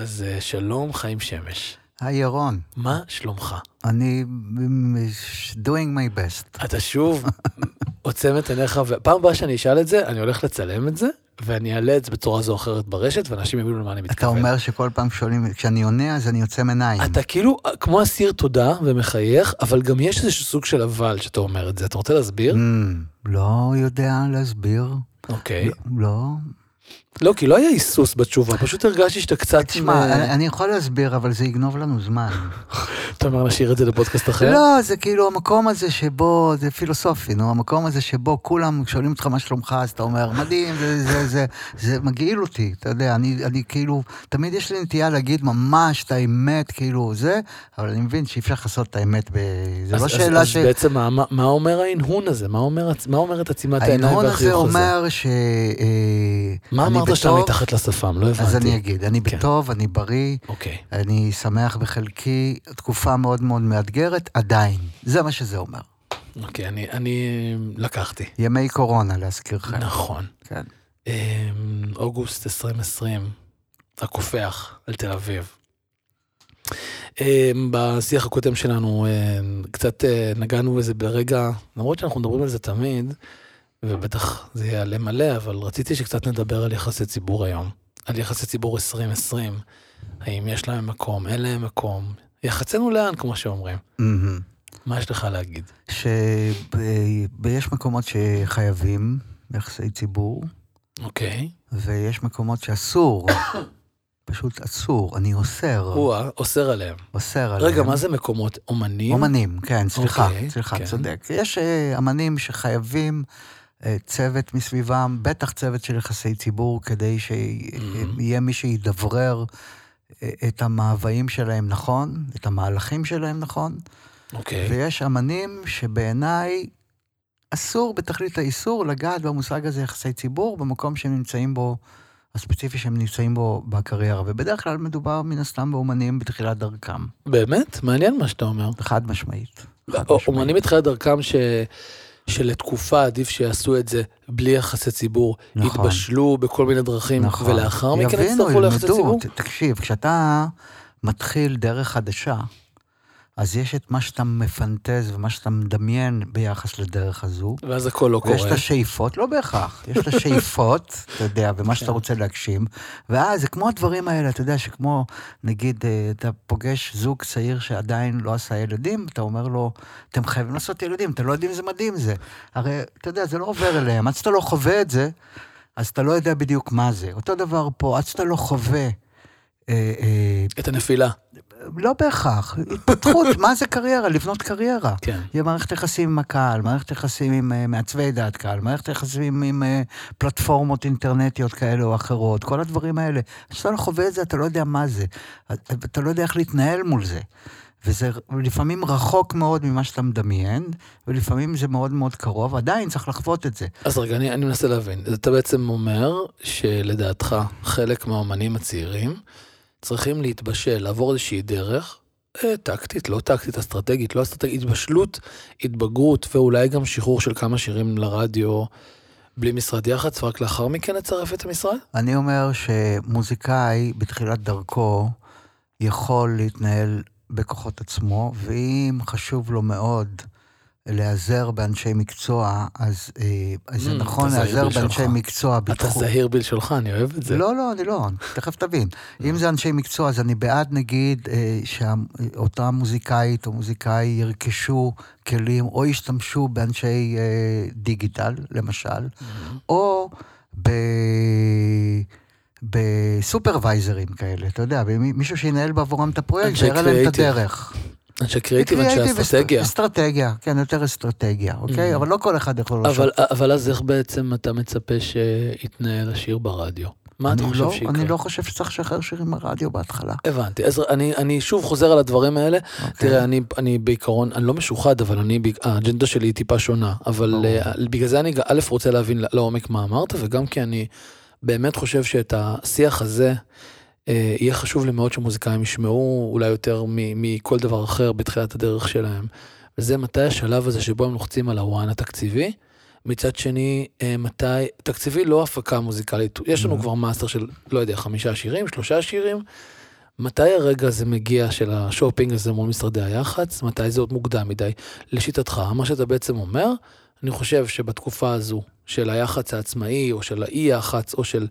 אז אה, שלום, חיים שמש. היי ירון, מה שלומך? אני doing my best. אתה שוב עוצם את עיניך, ופעם הבאה שאני אשאל את זה, אני הולך לצלם את זה, ואני אעלה את זה בצורה זו או אחרת ברשת, ואנשים יבינו למה אני אתה מתכוון. אומר שכל פעם שואלים, כשאני עונה אז אני עוצם עיניים. אתה כאילו כמו אסיר תודה ומחייך, אבל גם יש איזשהו סוג של אבל שאתה אומר את זה. אתה רוצה להסביר? Mm, לא יודע להסביר. אוקיי. לא. לא, כי לא היה היסוס בתשובה, פשוט הרגשתי שאתה קצת... תשמע, אה, אני- יכול להסביר, אבל זה יגנוב לנו זמן. אתה אומר נשאיר את זה לפודקאסט אחר? לא, זה כאילו המקום הזה שבו, זה פילוסופי, נו, המקום הזה שבו כולם שואלים אותך מה שלומך, אז אתה אומר, מדהים, זה, זה, זה, זה מגעיל אותי, אתה יודע, אני, אני כאילו, תמיד יש לי נטייה להגיד ממש את האמת, כאילו, זה, אבל אני מבין שאי אפשר לעשות את האמת ב... זה אז- לא אז- שאלה אז ש... בעצם מה- אומר ההנהון הזה? מה אומר- מה אומרת עצימת העיניים ההנהון הזה והחיוך הזה? אומר ש... אה, מה אני אמרת שאתה בטוב, מתחת לשפם? לא הבנתי. אז אני אגיד, אני כן. בטוב, אני בריא, אוקיי. אני שמח בחלקי, תקופה מאוד מאוד מאתגרת, עדיין. זה מה שזה אומר. אוקיי, אני, אני לקחתי. ימי קורונה, להזכירכם. נכון. כן. אמ, אוגוסט 2020, הקופח על תל אביב. אמ, בשיח הקודם שלנו אמ, קצת אה, נגענו בזה ברגע, למרות שאנחנו מדברים על זה תמיד, ובטח זה יעלה מלא, אבל רציתי שקצת נדבר על יחסי ציבור היום. על יחסי ציבור 2020. האם יש להם מקום, אין להם מקום. יחצנו לאן, כמו שאומרים. מהמם. מה יש לך להגיד? שיש מקומות שחייבים יחסי ציבור, אוקיי. ויש מקומות שאסור, פשוט אסור, אני אוסר, הוא אוסר עליהם. אוסר עליהם. רגע, מה זה מקומות? אומנים? אומנים, כן, סליחה, אוקיי, סליחה, כן. צודק. יש אה, אמנים שחייבים צוות מסביבם, בטח צוות של יחסי ציבור, כדי שיהיה מי שידברר אה, את המאוויים שלהם נכון, את המהלכים שלהם נכון. אוקיי. ויש אמנים שבעיניי אסור בתכלית האיסור לגעת במושג הזה יחסי ציבור במקום שהם נמצאים בו, הספציפי שהם נמצאים בו בקריירה. ובדרך כלל מדובר מן הסתם באומנים בתחילת דרכם. באמת? מעניין מה שאתה אומר. חד משמעית. חד משמעית. אומנים מתחילת דרכם ש... שלתקופה עדיף שיעשו את זה בלי יחסי ציבור, נכון. יתבשלו בכל מיני דרכים, נכון. ולאחר מכן יצטרכו ליחסי. ציבור? תקשיב, כשאתה מתחיל דרך חדשה, אז יש את מה שאתה מפנטז ומה שאתה מדמיין ביחס לדרך הזו. ואז הכל לא ויש קורה. את השאיפות, לא בהכרח, יש את השאיפות, אתה יודע, ומה כן. שאתה רוצה להגשים, ואז זה כמו הדברים האלה, אתה יודע, שכמו, נגיד, אה, אתה פוגש זוג צעיר שעדיין לא עשה ילדים, אתה אומר לו, אתם חייבים לעשות ילדים, אתם לא יודעים איזה מדהים זה. הרי, אתה יודע, זה לא עובר אליהם, עד שאתה לא חווה את זה, אז אתה לא יודע בדיוק מה זה. אותו דבר פה, עד שאתה לא חווה... אה, אה, את הנפילה. לא בהכרח, התפתחות, מה זה קריירה? לבנות קריירה. כן. יהיה מערכת יחסים עם הקהל, מערכת יחסים עם uh, מעצבי דעת קהל, מערכת יחסים עם uh, פלטפורמות אינטרנטיות כאלה או אחרות, כל הדברים האלה. כשאתה לא חווה את זה, אתה לא יודע מה זה. אתה- אתה לא יודע איך להתנהל מול זה. וזה לפעמים רחוק מאוד ממה שאתה מדמיין, ולפעמים זה מאוד מאוד קרוב, עדיין צריך לחוות את זה. אז רגע, אני, אני מנסה להבין. אתה בעצם אומר שלדעתך חלק מהאומנים הצעירים צריכים להתבשל, לעבור איזושהי דרך, אה, טקטית, לא טקטית, אסטרטגית, לא אסטרטגית, התבשלות, התבגרות, ואולי גם שחרור של כמה שירים לרדיו בלי משרד יח"צ, ורק לאחר מכן לצרף את המשרד? אני אומר שמוזיקאי בתחילת דרכו יכול להתנהל בכוחות עצמו, ואם חשוב לו מאוד להיעזר באנשי מקצוע, אז, אה, אז זה Mm, נכון אתה זהיר להיעזר. באנשי מקצוע אתה בתחום... זהיר בלשונך, אני אוהב את זה. לא, לא, אני לא, תכף תבין. אם זה אנשי מקצוע, אז אני בעד, נגיד, אה, שאותה מוזיקאית או מוזיקאי ירכשו כלים, או ישתמשו באנשי אה, דיגיטל, למשל, או ב... בסופרוויזרים כאלה, אתה יודע, מישהו שינהל בעבורם את הפרויקט, שיראה להם את. הדרך. אנשי קריאיטיב, אנשי אסטרטגיה. אסטרטגיה, כן, יותר אסטרטגיה, אוקיי? Mhm. אבל לא כל אחד יכול לעשות. אבל, אבל אז איך בעצם אתה מצפה שיתנהל השיר ברדיו? מה אתה אני חושב לא- שיקרה? אני לא חושב שצריך לשחרר שירים ברדיו בהתחלה. הבנתי, אז אני, אני שוב חוזר על הדברים האלה. אוקיי? תראה, אני, אני בעיקרון, אני לא משוחד, אבל אני, האג'נדה שלי היא טיפה שונה. אבל ברור. אה, בגלל זה אני, א', רוצה להבין לעומק מה אמרת, וגם כי אני באמת חושב שאת השיח הזה, יהיה חשוב לי מאוד שמוזיקאים ישמעו אולי יותר מכל דבר אחר בתחילת הדרך שלהם. וזה מתי השלב הזה שבו הם לוחצים על ה on התקציבי. מצד שני, אה, מתי, תקציבי לא הפקה מוזיקלית, יש לנו Mhm. כבר מאסטר של, לא יודע, חמישה שירים, שלושה שירים, מתי הרגע הזה מגיע של השופינג הזה מול משרדי היח"צ? מתי זה עוד מוקדם מדי? לשיטתך, מה שאתה בעצם אומר, אני חושב שבתקופה הזו של היח"צ העצמאי, או של האי-יח"צ, או של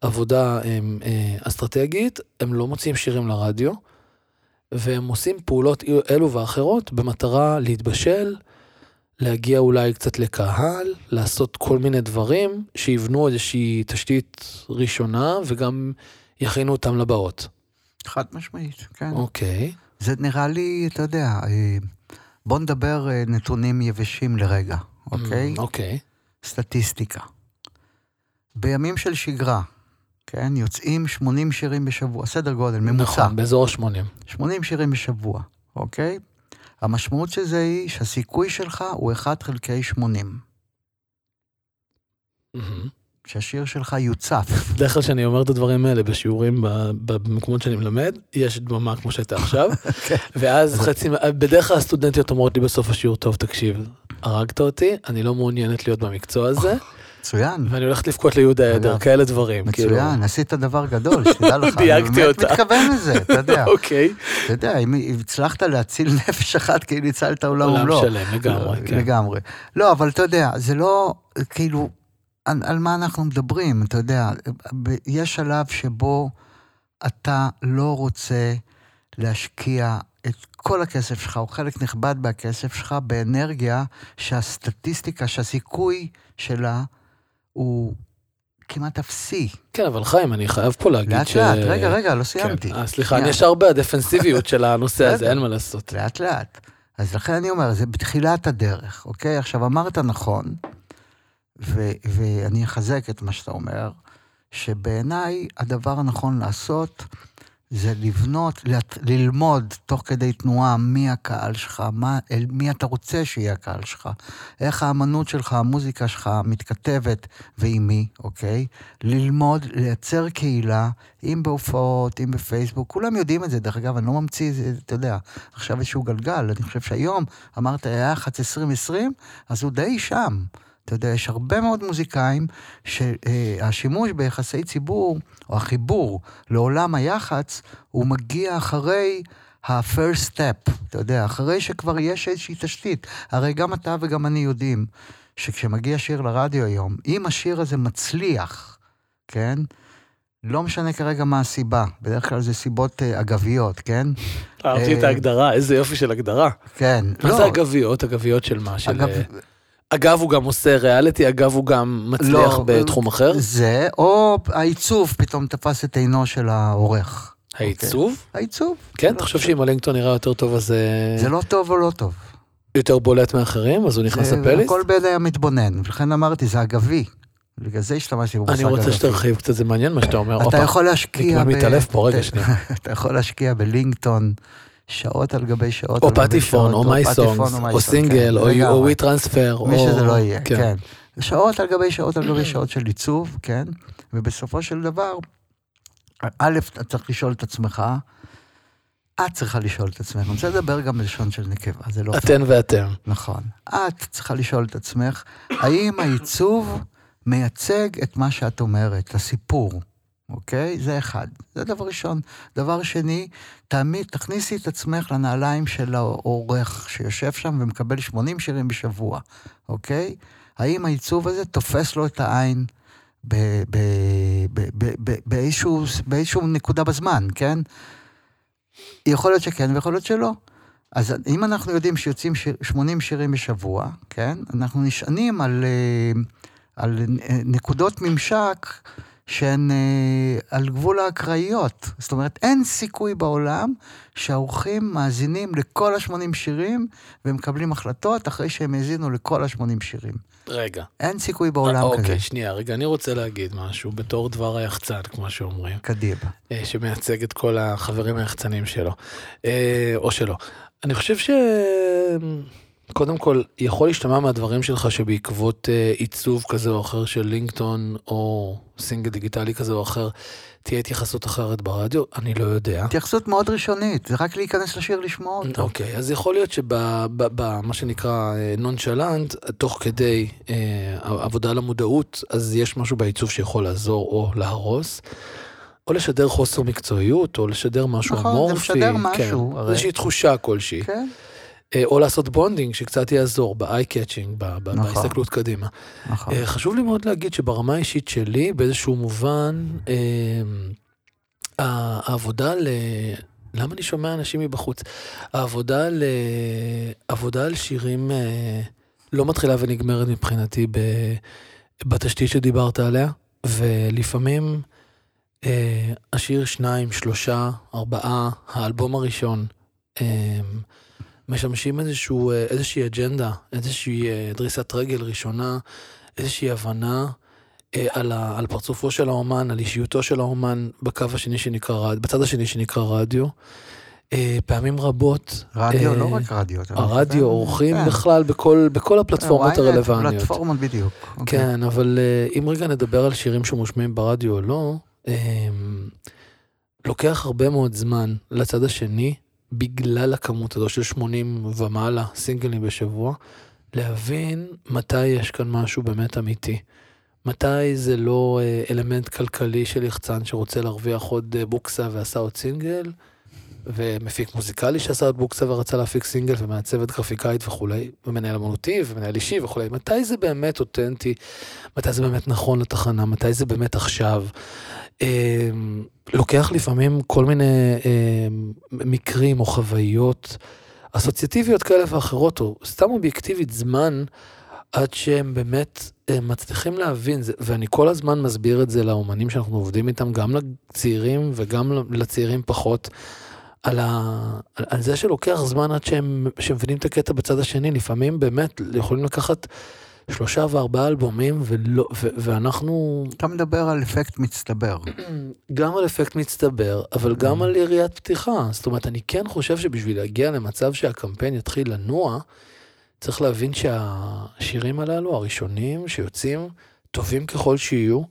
עבודה הם, אה, אסטרטגית, הם לא מוציאים שירים לרדיו, והם עושים פעולות אלו ואחרות במטרה להתבשל, להגיע אולי קצת לקהל, לעשות כל מיני דברים שיבנו איזושהי תשתית ראשונה וגם יכינו אותם לבאות. חד משמעית, כן. אוקיי. זה נראה לי, אתה יודע, אה, בוא נדבר אה, נתונים יבשים לרגע, אוקיי? Mm, אוקיי. סטטיסטיקה. בימים של שגרה, כן, יוצאים 80 שירים בשבוע, סדר גודל, ממוצע. נכון, באזור ה-80. 80 שירים בשבוע, אוקיי? המשמעות של זה היא שהסיכוי שלך הוא 1 חלקי 80. מהמם. שהשיר שלך יוצף. בדרך כלל כשאני אומר את הדברים האלה בשיעורים במקומות שאני מלמד, יש דממה כמו שהייתה עכשיו, כן. ואז חצי, בדרך כלל הסטודנטיות אומרות לי בסוף השיעור, טוב, תקשיב, הרגת אותי, אני לא מעוניינת להיות במקצוע הזה, מצוין. ואני הולכת לבכות ליהודה עדר, כאלה דברים. כאילו. מצוין, עשית דבר גדול, שתדע לך. אני דייקתי באמת אותה. מתכוון לזה, אתה יודע. אוקיי. אתה יודע, אם הצלחת להציל נפש אחת, כאילו הצלת עולם עולם ומלואו. שלם, לגמרי, לא, כן. לגמרי. לא, אבל אתה יודע, זה לא, כאילו, על, על מה אנחנו מדברים, אתה יודע, יש שלב שבו אתה לא רוצה להשקיע את כל הכסף שלך, או חלק נכבד מהכסף שלך, באנרגיה שהסטטיסטיקה, שהסיכוי שלה הוא כמעט אפסי. כן, אבל חיים, אני חייב פה להגיד לאט ש... לאט, רגע, רגע, לא סיימתי. כן. אה, סליחה, אני. ישר בדפנסיביות של הנושא הזה. אין מה לעשות. לאט לאט. אז לכן אני אומר, זה בתחילת הדרך, אוקיי? עכשיו, אמרת נכון, ואני אחזק את מה שאתה אומר, שבעיניי הדבר הנכון לעשות זה לבנות, ללמוד תוך כדי תנועה מי הקהל שלך, מה, אל, מי אתה רוצה שיהיה הקהל שלך, איך האמנות שלך, המוזיקה שלך מתכתבת ועם מי, אוקיי? ללמוד, לייצר קהילה, אם בהופעות, אם בפייסבוק, כולם יודעים את זה, דרך אגב, אני לא ממציא את זה, אתה יודע, עכשיו איזשהו גלגל, אני חושב שהיום, אמרת, היח"צ 2020, אז הוא די שם. אתה יודע, יש הרבה מאוד מוזיקאים שהשימוש ביחסי ציבור, או החיבור לעולם היח"צ, הוא מגיע אחרי ה-first step, אתה יודע, אחרי שכבר יש איזושהי תשתית. הרי גם אתה וגם אני יודעים שכשמגיע שיר לרדיו היום, אם השיר הזה מצליח, כן? לא משנה כרגע מה הסיבה, בדרך כלל זה סיבות אה, אגביות, כן? אהבתי את אה, ההגדרה, איזה יופי של הגדרה. כן. מה זה אגביות? אגביות של מה? של... אגב, אה, אגב, הוא גם עושה ריאליטי, אגב, הוא גם מצליח לא, בתחום אחר. זה, או העיצוב פתאום תפס את עינו של העורך. העיצוב? העיצוב. כן, אתה חושב. שאם הלינקטון נראה יותר טוב, אז אה, זה לא טוב או לא טוב. יותר בולט מאחרים, אז הוא נכנס זה לפלייליסט? הכל בידי המתבונן, ולכן אמרתי, זה אגבי. בגלל זה השתמשתי במושג אני רוצה. שתרחיב קצת, זה מעניין מה שאתה אומר. אתה יכול להשקיע... אני מתעלף פה, רגע, שנייה. אתה יכול להשקיע בלינקטון שעות על גבי שעות או פטיפון, או מי פטיפון, סונגס, או סינגל, כן, או. ווי טרנספר, מי. שזה לא יהיה, כן. כן. שעות על גבי שעות על גבי שעות של עיצוב, כן? ובסופו של דבר, א', אתה צריך לשאול את עצמך, את צריכה לשאול את עצמך, אני רוצה לדבר גם בלשון של נקבה, זה לא... אתן ואתם. נכון. את צריכה לשאול את עצמך, האם העיצוב מייצג את מה שאת אומרת, הסיפור, אוקיי? זה אחד. זה דבר ראשון. דבר שני, תעמיד, תכניסי את עצמך לנעליים של העורך שיושב שם ומקבל 80 שירים בשבוע, אוקיי? האם העיצוב הזה תופס לו את העין באיזשהו, באיזשהו נקודה בזמן, כן? יכול להיות שכן ויכול להיות שלא. אז אם אנחנו יודעים שיוצאים שיר, 80 שירים בשבוע, כן? אנחנו נשענים על, אה, על אה, נקודות ממשק שהן אה, על גבול האקראיות. זאת אומרת, אין סיכוי בעולם שהאורחים מאזינים לכל ה-80 שירים ומקבלים החלטות אחרי שהם האזינו לכל ה-80 שירים. רגע. אין סיכוי בעולם אה, כזה. אוקיי, שנייה, רגע, אני רוצה להגיד משהו בתור דבר היחצן, כמו שאומרים, קדימה. אה, שמייצג את כל החברים היחצנים שלו, אה, או שלא. אני חושב ש... קודם כל, יכול להשתמע מהדברים שלך שבעקבות אה, עיצוב כזה או אחר של לינקטון, או סינגל דיגיטלי כזה או אחר, תהיה התייחסות אחרת ברדיו? אני לא יודע. התייחסות מאוד ראשונית, זה רק להיכנס לשיר לשמוע אותו. אוקיי, אז יכול להיות שבמה שנקרא נונשלנט, תוך כדי אה, עבודה על המודעות, אז יש משהו בעיצוב שיכול לעזור או להרוס. או לשדר חוסר מקצועיות, או לשדר משהו נכון, זה אמורפי. משדר משהו, כן, הרי. איזושהי תחושה כלשהי. כן, אה, או לעשות branding שקצת יעזור ב-eye catching, ב- ב- נכון. בהסתכלות קדימה. נכון. אה, חשוב לי מאוד להגיד שברמה האישית שלי, באיזשהו מובן, אה, העבודה ל... למה אני שומע אנשים מבחוץ? העבודה ל... עבודה על שירים אה, לא מתחילה ונגמרת מבחינתי ב... בתשתית שדיברת עליה, ולפעמים אה, השיר שניים, שלושה, ארבעה, האלבום הראשון, אה, משמשים איזשהו, אה, איזושהי אג'נדה, איזושהי אה, דריסת רגל ראשונה, איזושהי הבנה אה, על, ה, על פרצופו של האומן, על אישיותו של האומן בקו השני שנקרא רדיו, בצד השני שנקרא רדיו. אה, פעמים רבות, רדיו, אה, לא רק רדיו. אתה הרדיו? אורחים כן. בכלל בכל, בכל הפלטפורמות ynet, הרלוונטיות. פלטפורמות בדיוק. אוקיי. כן, אבל אה, אם רגע נדבר על שירים שמושמעים ברדיו או לא, אה, לוקח הרבה מאוד זמן לצד השני, בגלל הכמות הזו של 80 ומעלה סינגלים בשבוע, להבין מתי יש כאן משהו באמת אמיתי. מתי זה לא אה, אלמנט כלכלי של יחצן שרוצה להרוויח עוד אה, בוקסה ועשה עוד סינגל, ומפיק מוזיקלי שעשה עוד בוקסה ורצה להפיק סינגל, ומעצבת גרפיקאית וכולי, ומנהל אמנותי ומנהל אישי וכולי. מתי זה באמת אותנטי? מתי זה באמת נכון לתחנה? מתי זה באמת עכשיו? אה, לוקח לפעמים כל מיני אה, מקרים או חוויות אסוציאטיביות כאלה ואחרות, או סתם אובייקטיבית זמן, עד שהם באמת אה, מצליחים להבין, ואני כל הזמן מסביר את זה לאומנים שאנחנו עובדים איתם, גם לצעירים וגם לצעירים פחות, על, ה, על, על זה שלוקח זמן עד שהם מבינים את הקטע בצד השני, לפעמים באמת יכולים לקחת שלושה וארבעה אלבומים, ולא, ו, ואנחנו אתה מדבר על אפקט מצטבר. גם על אפקט מצטבר, אבל גם על יריית פתיחה. זאת אומרת, אני כן חושב שבשביל להגיע למצב שהקמפיין יתחיל לנוע, צריך להבין שהשירים הללו, הראשונים שיוצאים, טובים ככל שיהיו,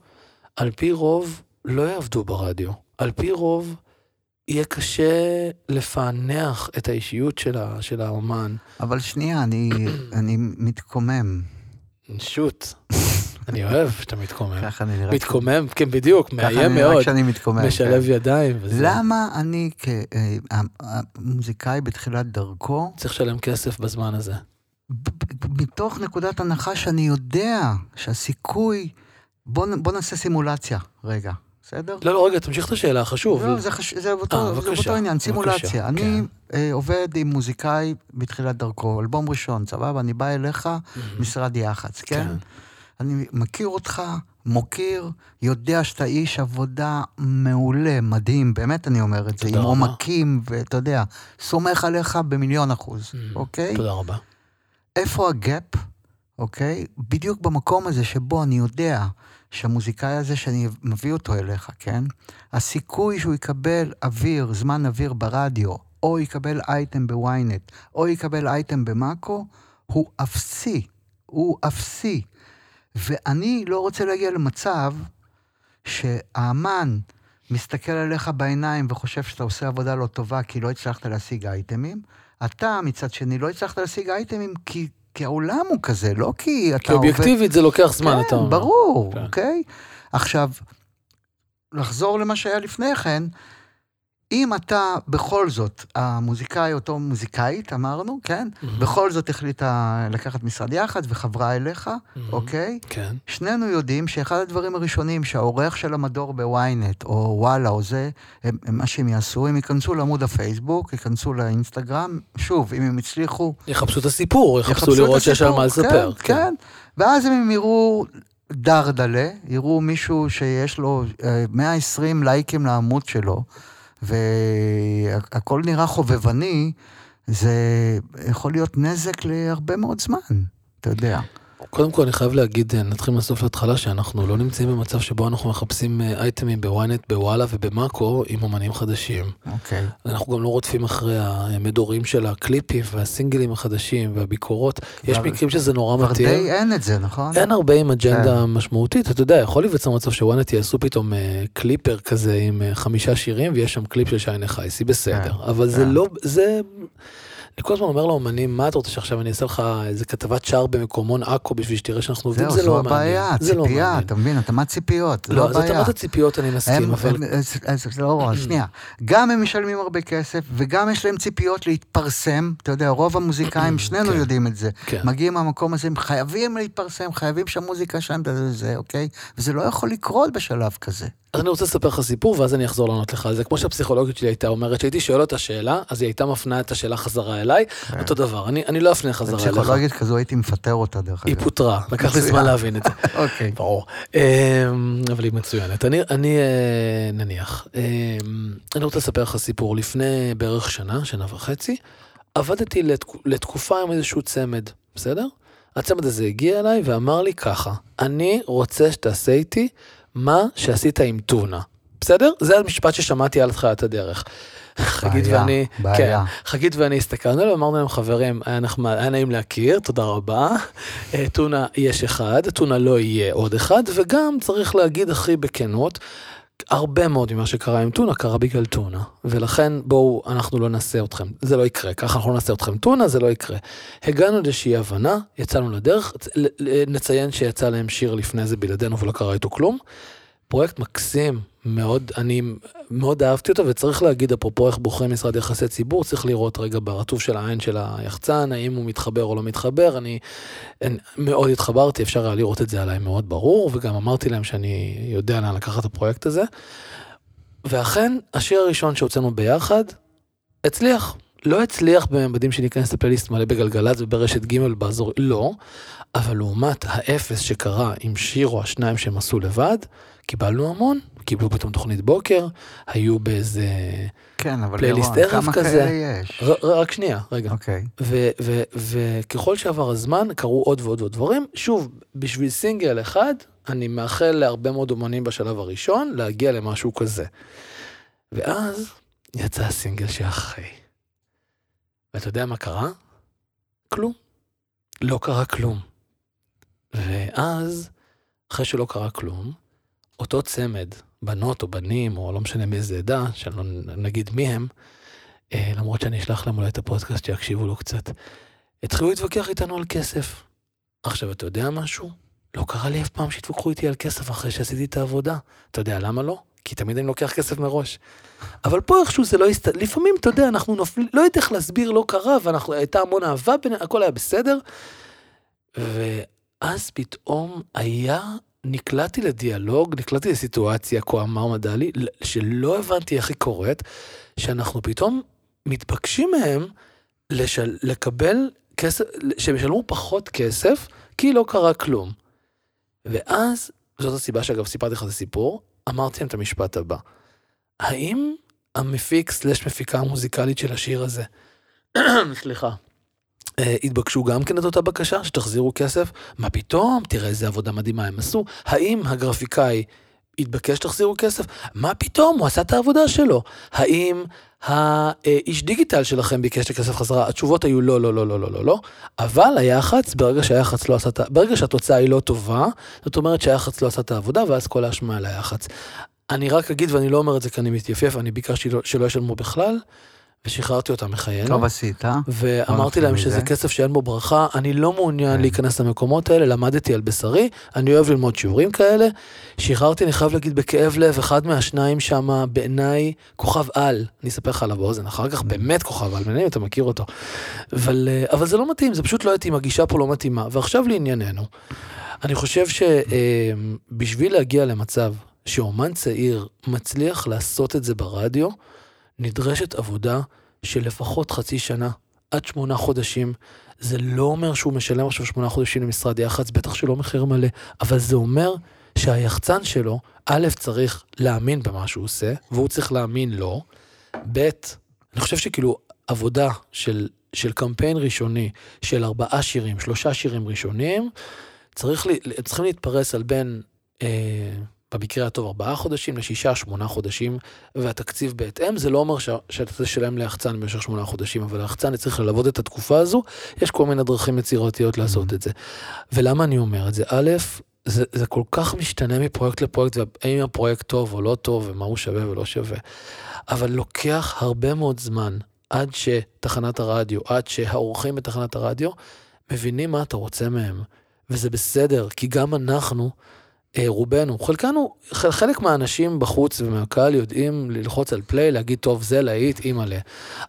על פי רוב לא יעבדו ברדיו. על פי רוב יהיה קשה לפענח את האישיות של, ה, של האומן. אבל שנייה, אני, אני מתקומם. שוט, אני אוהב שאתה מתקומם. ככה אני נראה. מתקומם, כן, בדיוק, ככה מאיים אני נראה מאוד, כשאני מתקומם. משלב כן. ידיים. וזה. למה אני כמוזיקאי בתחילת דרכו, צריך לשלם כסף בזמן הזה. מתוך נקודת הנחה שאני יודע שהסיכוי, בוא נעשה סימולציה רגע, בסדר? לא, לא, רגע, תמשיך את השאלה, חשוב. לא, זה, חש... זה, אותו, אה, זה בבקשה, אותו עניין, סימולציה. כן. אני אה, עובד עם מוזיקאי בתחילת דרכו, אלבום ראשון, סבבה? אני בא אליך, משרד יח"צ, כן? כן. אני מכיר אותך, מוקיר, יודע שאתה איש עבודה מעולה, מדהים, באמת אני אומר את זה, עם. עומקים, ואתה יודע, סומך עליך במיליון אחוז, Mm, אוקיי? תודה רבה. איפה הגאפ, אוקיי? בדיוק במקום הזה שבו אני יודע שהמוזיקאי הזה שאני מביא אותו אליך, כן? הסיכוי שהוא יקבל אוויר, זמן אוויר ברדיו, או יקבל אייטם בוויינט, או יקבל אייטם במאקו, הוא אפסי. הוא אפסי. ואני לא רוצה להגיע למצב שהאמן מסתכל עליך בעיניים וחושב שאתה עושה עבודה לא טובה כי לא הצלחת להשיג אייטמים. אתה, מצד שני, לא הצלחת להשיג אייטמים כי, כי העולם הוא כזה, לא כי אתה כי אובייקטיבית זה לוקח זמן, אתה כן, אומר. ברור, כן. אוקיי? עכשיו, לחזור למה שהיה לפני כן, אם אתה בכל זאת, המוזיקאי, אותו מוזיקאית, אמרנו, כן? מהמם. בכל זאת החליטה לקחת משרד יח"צ וחברה אליך, מהמם. אוקיי? כן. שנינו יודעים שאחד הדברים הראשונים שהעורך של המדור בוויינט, או וואלה, או זה, הם, הם, מה שהם יעשו, הם ייכנסו לעמוד הפייסבוק, ייכנסו לאינסטגרם, שוב, אם הם הצליחו, יחפשו את הסיפור, יחפשו את לראות שיש על מה לספר. כן, כן. ואז הם יראו דרדלה, יראו מישהו שיש לו אה, 120 לייקים לעמוד שלו, והכל נראה חובבני, זה יכול להיות נזק להרבה מאוד זמן, אתה יודע. קודם כל אני חייב להגיד, אה, נתחיל מהסוף להתחלה, שאנחנו לא נמצאים במצב שבו אנחנו מחפשים אה, אייטמים בוויינט, בוואלה ובמאקו עם אמנים חדשים. אוקיי. אנחנו גם לא רודפים אחרי המדורים של הקליפים והסינגלים החדשים והביקורות. יש כבר- מקרים שזה נורא כבר מתאים. די אין את זה, נכון? אין הרבה עם אג'נדה כן. משמעותית, אתה יודע, יכול להיווצר מצב שוואנט יעשו פתאום אה, קליפר כזה עם חמישה שירים ויש שם קליפ של שיינה חייסי, בסדר. אבל זה כן. לא, זה, אני כל הזמן אומר לאומנים, מה אתה רוצה שעכשיו אני אעשה לך איזה כתבת שער במקומון עכו בשביל שתראה שאנחנו עובדים? זה לא הבעיה. זה לא מעניין. אתה מבין, התאמת ציפיות, זו לא, אז הבעיה. התאמת הציפיות אני מסכים, אבל... אז לא, שנייה, גם הם משלמים הרבה כסף, וגם יש להם ציפיות להתפרסם, אתה יודע, רוב המוזיקאים, שנינו כן. יודעים את זה, כן. מגיעים מהמקום הזה, הם חייבים להתפרסם, חייבים שהמוזיקה שלהם, זה, זה, אוקיי? וזה לא יכול לקרות בשלב כזה. אז אני רוצה לספר לך סיפור, ואז אני אחזור לענות לך על זה. כמו שהפסיכולוגית שלי הייתה אומרת, שהייתי שואל אותה שאלה, אז היא הייתה מפנה את השאלה חזרה אליי, אותו דבר. אני אני לא אפנה חזרה אליך. פסיכולוגית כזו הייתי מפטר אותה, דרך היא אגב. פוטרה, לקח לי. זמן להבין את זה. אוקיי. ברור. אמ, אבל היא מצוינת. אני, אני אה, נניח, אמ, אני רוצה לספר לך סיפור. לפני בערך שנה, שנה וחצי, עבדתי לתק- לתקופה עם איזשהו צמד, בסדר? הצמד הזה הגיע אליי ואמר לי ככה, אני רוצה שתעשה איתי מה שעשית עם טונה. בסדר? זה המשפט ששמעתי על התחילת הדרך. חגית ואני, בעיה. כן, חגית ואני הסתכלנו עליו, אמרנו להם, חברים, היה נחמד, היה נעים להכיר, תודה רבה. אה, טונה יש אחד, טונה לא יהיה עוד אחד, וגם צריך להגיד הכי בכנות, הרבה מאוד ממה שקרה עם טונה קרה בגלל טונה, ולכן בואו, אנחנו לא נעשה אתכם, זה לא יקרה, ככה אנחנו לא נעשה אתכם טונה, זה לא יקרה. הגענו לאיזושהי הבנה, יצאנו לדרך, נציין שיצא להם שיר לפני זה בלעדינו ולא קרה איתו כלום. פרויקט מקסים, מאוד, אני מאוד אהבתי אותו, וצריך להגיד, אפרופו איך בוחרים משרד יחסי ציבור, צריך לראות רגע ברטוב של העין של היחצן, האם הוא מתחבר או לא מתחבר, אני, אני מאוד התחברתי, אפשר היה לראות את זה עליי מאוד ברור, וגם אמרתי להם שאני יודע לאן לקחת את הפרויקט הזה. ואכן, השיר הראשון שהוצאנו ביחד, הצליח. לא הצליח בממדים שניכנס לפלייליסט מלא בגלגלצ וברשת ג' באזור, לא, אבל לעומת האפס שקרה עם שיר או השניים שהם עשו לבד, קיבלנו המון, קיבלו פתאום תוכנית בוקר, היו באיזה... כן, אבל פלייליסט ערב כמה כזה. כאלה יש? ר, רק שנייה, רגע. אוקיי. וככל שעבר הזמן, קרו עוד ועוד ועוד דברים. שוב, בשביל סינגל אחד, אני מאחל להרבה מאוד אומנים בשלב הראשון להגיע למשהו כזה. ואז יצא הסינגל שאחרי. ואתה יודע מה קרה? כלום. לא קרה כלום. ואז, אחרי שלא קרה כלום, אותו צמד, בנות או בנים, או לא משנה מאיזה עדה, שאני לא נגיד מי הם, אה, למרות שאני אשלח להם אולי את הפודקאסט שיקשיבו לו קצת, התחילו להתווכח איתנו על כסף. עכשיו, אתה יודע משהו? לא קרה לי אף פעם שהתווכחו איתי על כסף אחרי שעשיתי את העבודה. אתה יודע למה לא? כי תמיד אני לוקח כסף מראש. אבל פה איכשהו זה לא הסתדר, לפעמים, אתה יודע, אנחנו נופלים, לא יודעת איך להסביר, לא קרה, ואנחנו, הייתה המון אהבה, בין, הכל היה בסדר. ואז פתאום היה, נקלעתי לדיאלוג, נקלעתי לסיטואציה כה אמר מדלי, שלא הבנתי איך היא קורית, שאנחנו פתאום מתבקשים מהם לשל, לקבל כסף, שהם ישלמו פחות כסף, כי לא קרה כלום. ואז, זאת הסיבה שאגב סיפרתי לך את הסיפור, אמרתי להם את המשפט הבא. האם המפיק סלש מפיקה המוזיקלית של השיר הזה, סליחה, התבקשו גם כן את אותה בקשה, שתחזירו כסף? מה פתאום? תראה איזה עבודה מדהימה הם עשו. האם הגרפיקאי התבקש שתחזירו כסף? מה פתאום? הוא עשה את העבודה שלו. האם האיש דיגיטל שלכם ביקש את הכסף חזרה? התשובות היו לא, לא, לא, לא, לא, לא, לא. אבל היח"צ, ברגע שהיח"צ לא עשה את ה... ברגע שהתוצאה היא לא טובה, זאת אומרת שהיח"צ לא עשה את העבודה, ואז כל האשמה על היח"צ. אני רק אגיד, ואני לא אומר את זה כי אני מתייפייף, אני ביקשתי לא- שלא ישלמו בכלל, ושחררתי אותם מחיינו. טוב עשית. ואמרתי נתחיל להם. שזה כסף שאין בו ברכה, אני לא מעוניין כן. להיכנס למקומות האלה, למדתי על בשרי, אני אוהב ללמוד שיעורים כאלה. שחררתי, אני חייב להגיד בכאב לב, אחד מהשניים שם בעיניי כוכב על, אני אספר לך עליו באוזן אחר כך, באמת כוכב על, מעניין אם אתה מכיר אותו. אבל, אה, אבל זה לא מתאים, זה פשוט לא התאים, הגישה פה לא מתאימה. ועכשיו לענייננו, אני חושב שבשביל להגיע למצב שאומן צעיר מצליח לעשות את זה ברדיו, נדרשת עבודה של לפחות חצי שנה, עד שמונה חודשים. זה לא אומר שהוא משלם עכשיו שמונה חודשים למשרד יח"צ, בטח שלא מחיר מלא, אבל זה אומר שהיחצן שלו, א', צריך להאמין במה שהוא עושה, והוא צריך להאמין לו, ב', אני חושב שכאילו עבודה של, של קמפיין ראשוני, של ארבעה שירים, שלושה שירים ראשונים, צריך, לי- צריכים להתפרס על בין, אה, במקרה הטוב, ארבעה חודשים לשישה, שמונה חודשים, והתקציב בהתאם. זה לא אומר ש- שאתה תשלם ליחצן במשך שמונה חודשים, אבל היחצן צריך ללוות את התקופה הזו, יש כל מיני דרכים יצירתיות לעשות את זה. ולמה אני אומר את זה? א', זה, זה כל כך משתנה מפרויקט לפרויקט, והאם הפרויקט טוב או לא טוב, ומה הוא שווה ולא שווה. אבל לוקח הרבה מאוד זמן עד שתחנת הרדיו, עד שהאורחים בתחנת הרדיו, מבינים מה אתה רוצה מהם. וזה בסדר, כי גם אנחנו, רובנו, חלקנו, חלק מהאנשים בחוץ ומהקהל יודעים ללחוץ על פליי, להגיד, טוב, זה להיט, אימא'לה.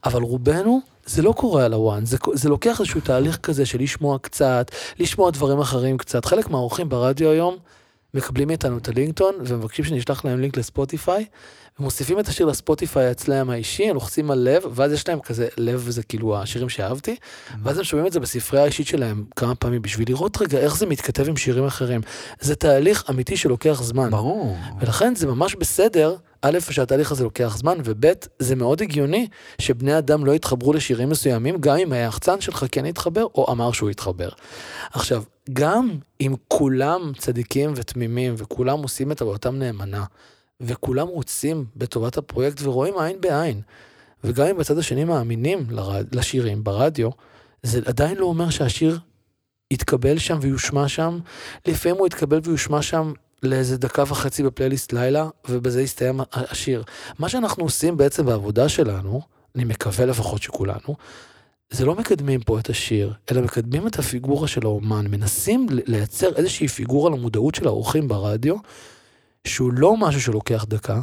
אבל רובנו, זה לא קורה על הוואן, זה, זה לוקח איזשהו תהליך כזה של לשמוע קצת, לשמוע דברים אחרים קצת. חלק מהאורחים ברדיו היום מקבלים מאיתנו את הלינקטון ומבקשים שנשלח להם לינק לספוטיפיי, ומוסיפים את השיר לספוטיפיי אצלם האישי, הם לוחצים על לב, ואז יש להם כזה, לב זה כאילו השירים שאהבתי, ואז הם שומעים את זה בספרייה האישית שלהם כמה פעמים, בשביל לראות רגע איך זה מתכתב עם שירים אחרים. זה תהליך אמיתי שלוקח זמן. ברור. ולכן זה ממש בסדר, א', שהתהליך הזה לוקח זמן, וב', זה מאוד הגיוני שבני אדם לא יתחברו לשירים מסוימים, גם אם היחצן שלך כן יתחבר, או אמר שהוא יתחבר. עכשיו, גם אם כולם צדיקים ותמימים, וכולם עושים את עבודתם נאמנה, וכולם רוצים בטובת הפרויקט ורואים עין בעין, וגם אם בצד השני מאמינים לרד... לשירים ברדיו, זה עדיין לא אומר שהשיר יתקבל שם ויושמע שם. לפעמים הוא יתקבל ויושמע שם לאיזה דקה וחצי בפלייליסט לילה, ובזה יסתיים השיר. מה שאנחנו עושים בעצם בעבודה שלנו, אני מקווה לפחות שכולנו, זה לא מקדמים פה את השיר, אלא מקדמים את הפיגורה של האומן, מנסים לייצר איזושהי פיגורה למודעות של האורחים ברדיו, שהוא לא משהו שלוקח דקה,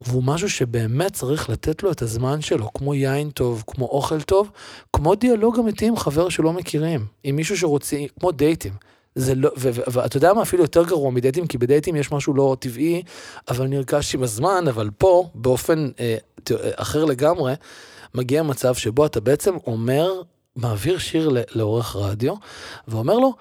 והוא משהו שבאמת צריך לתת לו את הזמן שלו, כמו יין טוב, כמו אוכל טוב, כמו דיאלוג אמיתי עם חבר שלא מכירים, עם מישהו שרוצה, כמו דייטים. זה לא, ואתה יודע מה אפילו יותר גרוע מדייטים, כי בדייטים יש משהו לא טבעי, אבל נרכש עם הזמן, אבל פה, באופן אה, אחר לגמרי, מגיע מצב שבו אתה בעצם אומר, מעביר שיר לעורך רדיו, ואומר לו,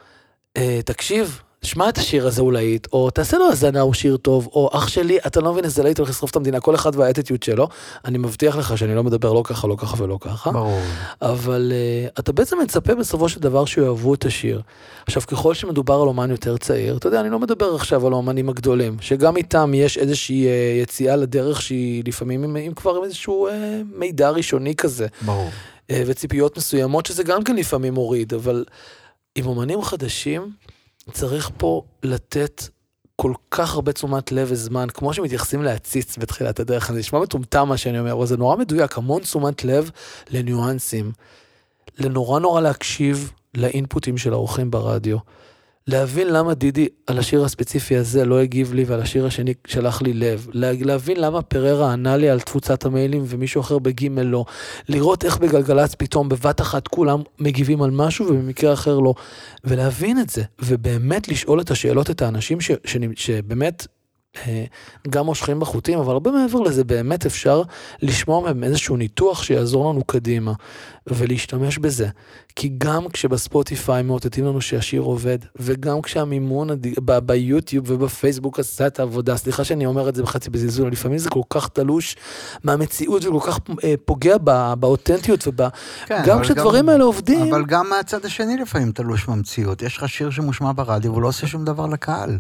אה, תקשיב, שמע את השיר הזה אולי, או תעשה לו האזנה, הוא שיר טוב, או אח שלי, אתה לא מבין איזה להיט הולך לשרוף את המדינה, כל אחד והאטיטיוד שלו. אני מבטיח לך שאני לא מדבר לא ככה, לא ככה ולא ככה. ברור. אבל uh, אתה בעצם מצפה בסופו של דבר שיאהבו את השיר. עכשיו, ככל שמדובר על אומן יותר צעיר, אתה יודע, אני לא מדבר עכשיו על האומנים הגדולים, שגם איתם יש איזושהי uh, יציאה לדרך שהיא לפעמים עם, עם כבר איזשהו uh, מידע ראשוני כזה. ברור. Uh, וציפיות מסוימות, שזה גם כן לפעמים מוריד, אבל עם אומנים חדשים, צריך פה לתת כל כך הרבה תשומת לב וזמן, כמו שמתייחסים להציץ בתחילת הדרך, זה נשמע מטומטם מה שאני אומר, אבל זה נורא מדויק, המון תשומת לב לניואנסים, לנורא נורא להקשיב לאינפוטים של האורחים ברדיו. להבין למה דידי על השיר הספציפי הזה לא הגיב לי ועל השיר השני שלח לי לב. להבין למה פררה ענה לי על תפוצת המיילים ומישהו אחר בגימל לא. לראות איך בגלגלצ פתאום בבת אחת כולם מגיבים על משהו ובמקרה אחר לא. ולהבין את זה, ובאמת לשאול את השאלות את האנשים ש, ש, שבאמת גם מושכים בחוטים, אבל הרבה מעבר לזה באמת אפשר לשמוע מהם איזשהו ניתוח שיעזור לנו קדימה ולהשתמש בזה. כי גם כשבספוטיפיי מאותתים לנו שהשיר עובד, וגם כשהמימון הד... ב- ביוטיוב ובפייסבוק עשה את העבודה, סליחה שאני אומר את זה בחצי בזלזול, לפעמים זה כל כך תלוש מהמציאות וכל כך אה, פוגע בא, באותנטיות וגם כן, כשדברים גם, האלה עובדים. אבל גם מהצד השני לפעמים תלוש מהמציאות. יש לך שיר שמושמע ברדיו והוא לא עושה שום דבר לקהל.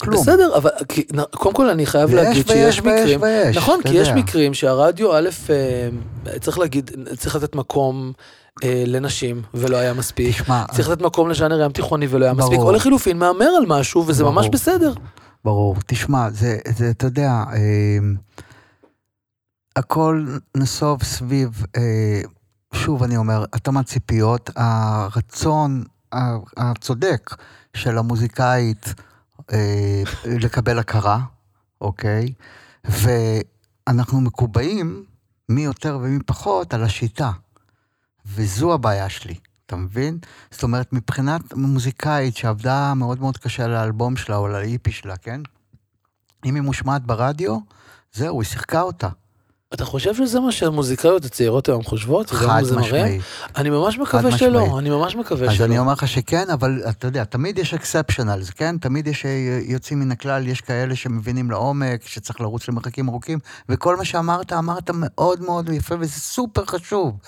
כלום. בסדר, אבל קודם כל אני חייב להגיד שיש מקרים, ויש, נכון, כי יש מקרים שהרדיו, א', אה, צריך להגיד, צריך לתת מקום אה, לנשים ולא היה מספיק, תשמע, צריך לתת מקום לז'אנר ים תיכוני ולא היה מספיק, או לחילופין מהמר על משהו וזה ברור, ממש בסדר. ברור, תשמע, זה, זה אתה יודע, אה, הכל נסוב סביב, אה, שוב אני אומר, התאמת ציפיות, הרצון הצודק של המוזיקאית, לקבל הכרה, אוקיי? ואנחנו מקובעים, מי יותר ומי פחות, על השיטה. וזו הבעיה שלי, אתה מבין? זאת אומרת, מבחינת מוזיקאית שעבדה מאוד מאוד קשה על האלבום שלה או על האיפי שלה, כן? אם היא מושמעת ברדיו, זהו, היא שיחקה אותה. אתה חושב שזה מה שהמוזיקאיות הצעירות היום חושבות? חד משמעית. אני ממש מקווה שלא, אני ממש מקווה אז שלא. אז אני אומר לך שכן, אבל אתה יודע, תמיד יש אקספשנלס, כן? תמיד יש אה, יוצאים מן הכלל, יש כאלה שמבינים לעומק, שצריך לרוץ למרחקים ארוכים, וכל מה שאמרת, אמרת מאוד מאוד יפה, וזה סופר חשוב.